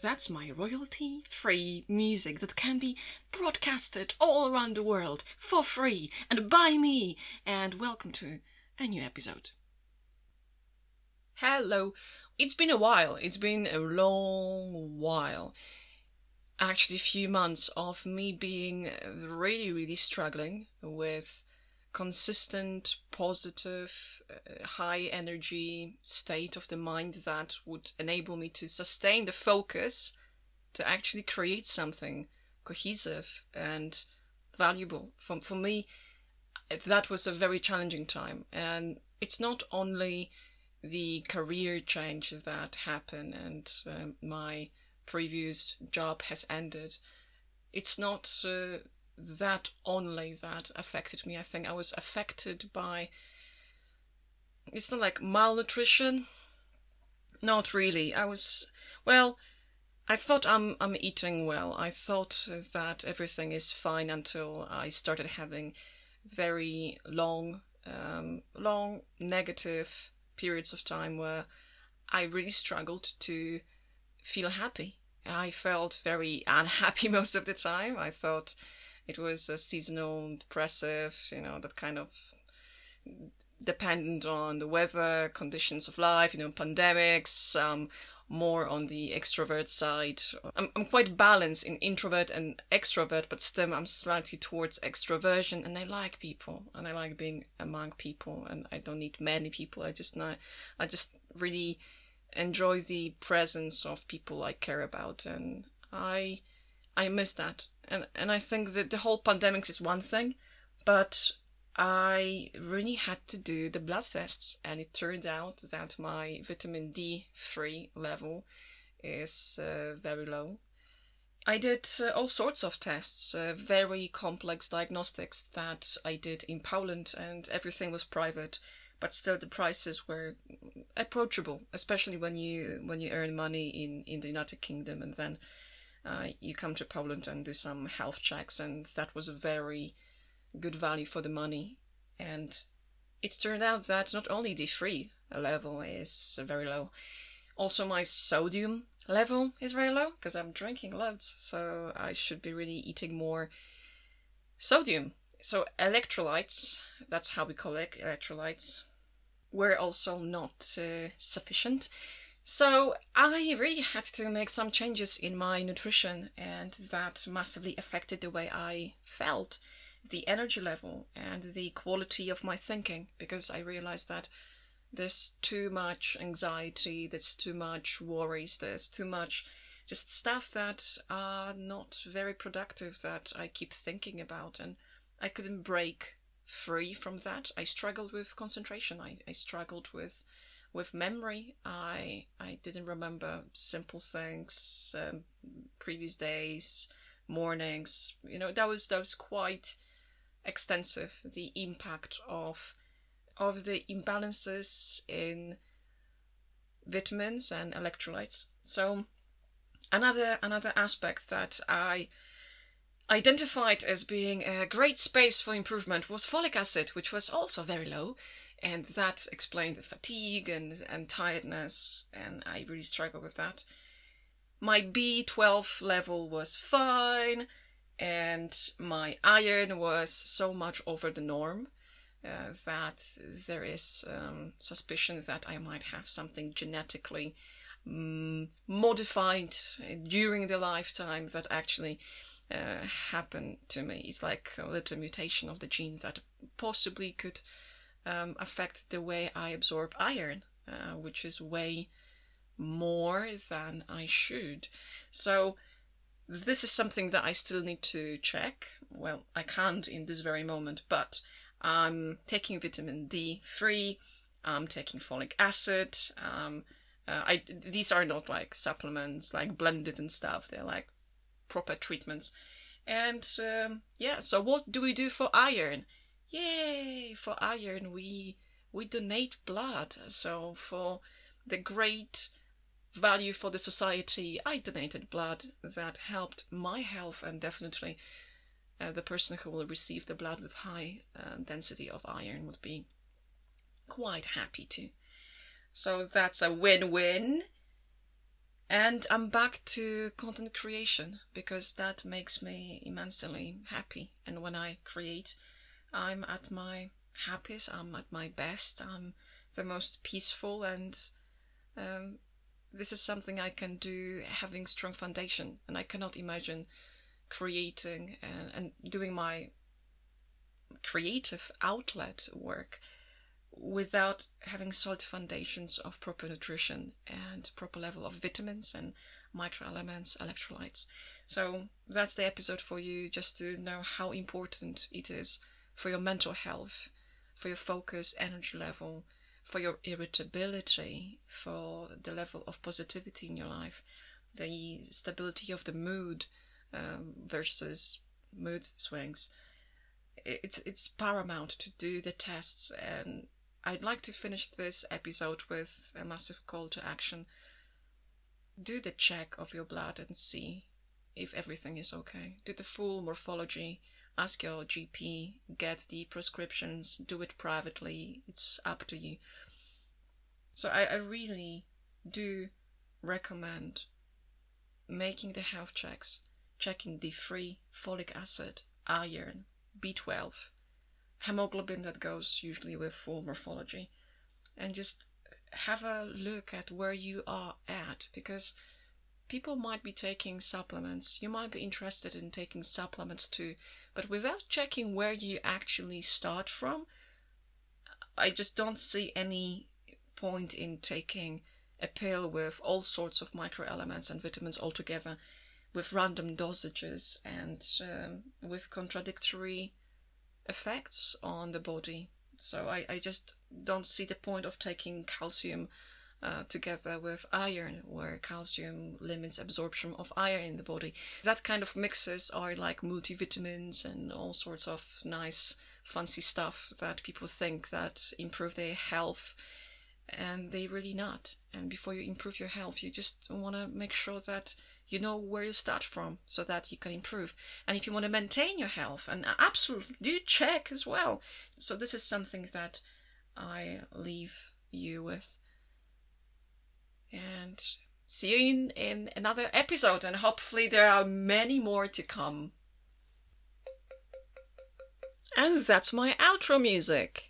that's my royalty free music that can be broadcasted all around the world for free and by me. And welcome to a new episode. Hello. It's been a while. It's been a long while. Actually, a few months of me being really, really struggling with consistent, positive, uh, high energy state of the mind that would enable me to sustain the focus to actually create something cohesive and valuable. For, for me, that was a very challenging time. And it's not only the career change that happened and uh, my previous job has ended. It's not uh, that only that affected me. I think I was affected by. It's not like malnutrition. Not really. I was well. I thought I'm I'm eating well. I thought that everything is fine until I started having very long, um, long negative periods of time where I really struggled to feel happy. I felt very unhappy most of the time. I thought it was a seasonal, depressive, you know, that kind of dependent on the weather, conditions of life, you know, pandemics, um, more on the extrovert side. I'm, I'm quite balanced in introvert and extrovert, but still I'm slightly towards extroversion and I like people and I like being among people and I don't need many people. I just not, I just really enjoy the presence of people I care about and I I miss that and and I think that the whole pandemic is one thing, but I really had to do the blood tests, and it turned out that my vitamin D3 level is uh, very low. I did uh, all sorts of tests, uh, very complex diagnostics that I did in Poland, and everything was private, but still the prices were approachable, especially when you when you earn money in in the United Kingdom, and then uh, you come to Poland and do some health checks, and that was a very good value for the money. And it turned out that not only D3 level is very low, also my sodium level is very low because I'm drinking loads, so I should be really eating more sodium. So electrolytes, that's how we call it, electrolytes, were also not uh, sufficient. So I really had to make some changes in my nutrition, and that massively affected the way I felt, the energy level, and the quality of my thinking, because I realized that there's too much anxiety, there's too much worries, there's too much just stuff that are not very productive that I keep thinking about, and I couldn't break free from that. I struggled with concentration, I, I struggled with with memory, I I didn't remember simple things, um, previous days, mornings. You know, that was that was quite extensive. The impact of of the imbalances in vitamins and electrolytes. So another another aspect that I identified as being a great space for improvement was folic acid, which was also very low and that explained the fatigue and, and tiredness and i really struggled with that. My b12 level was fine and my iron was so much over the norm uh, that there is um, suspicion that i might have something genetically um, modified during the lifetime that actually uh, happened to me. It's like a little mutation of the gene that possibly could um, affect the way I absorb iron, uh, which is way more than I should. So, this is something that I still need to check. Well, I can't in this very moment, but I'm taking vitamin D3, I'm taking folic acid. Um, uh, I these are not like supplements, like blended and stuff. They're like proper treatments. And um, yeah, so what do we do for iron? Yay for iron we we donate blood. So for the great value for the society i donated blood that helped my health and definitely uh, the person who will receive the blood with high uh, density of iron would be quite happy to so that's a win-win. And I'm back to content creation because that makes me immensely happy. And when I create, I'm at my happiest, I'm at my best, I'm the most peaceful, and um, this is something I can do having strong foundation. And I cannot imagine creating and, and doing my creative outlet work without having solid foundations of proper nutrition and proper level of vitamins and microelements, electrolytes. So that's the episode for you just to know how important it is for your mental health, for your focus, energy level, for your irritability, for the level of positivity in your life, the stability of the mood um, versus mood swings. It's it's paramount to do the tests, and I'd like to finish this episode with a massive call to action. Do the check of your blood and see if everything is okay. Do the full morphology. Ask your GP, get the prescriptions, do it privately. It's up to you. So I, I really do recommend making the health checks, checking D3 folic acid, iron, B12, hemoglobin that goes usually with full morphology, and just have a look at where you are at because people might be taking supplements. You might be interested in taking supplements too, but without checking where you actually start from, I just don't see any point in taking a pill with all sorts of microelements and vitamins all together with random dosages and um, with contradictory effects on the body. So I, I just don't see the point of taking calcium uh, together with iron, where calcium limits absorption of iron in the body. That kind of mixes are like multivitamins and all sorts of nice, fancy stuff that people think that improve their health and they really not. And before you improve your health, you just want to make sure that you know where you start from so that you can improve. And if you want to maintain your health, and absolutely do check as well. So this is something that I leave you with. And see you in, in another episode, and hopefully there are many more to come. And that's my outro music.